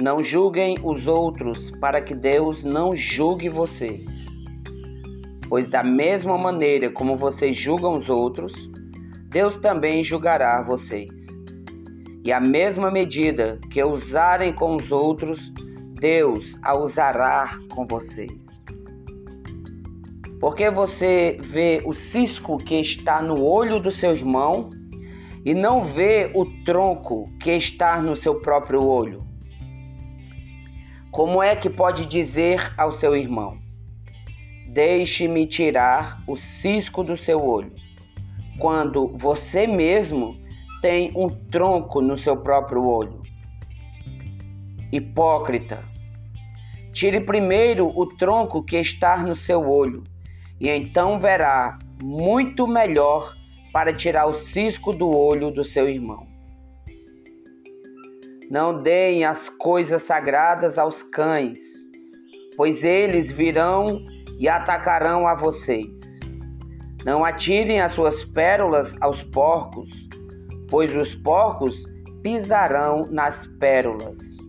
Não julguem os outros, para que Deus não julgue vocês. Pois, da mesma maneira como vocês julgam os outros, Deus também julgará vocês. E a mesma medida que usarem com os outros, Deus a usará com vocês. Porque você vê o cisco que está no olho do seu irmão e não vê o tronco que está no seu próprio olho? Como é que pode dizer ao seu irmão: Deixe-me tirar o cisco do seu olho, quando você mesmo tem um tronco no seu próprio olho? Hipócrita, tire primeiro o tronco que está no seu olho, e então verá muito melhor para tirar o cisco do olho do seu irmão. Não deem as coisas sagradas aos cães, pois eles virão e atacarão a vocês. Não atirem as suas pérolas aos porcos, pois os porcos pisarão nas pérolas.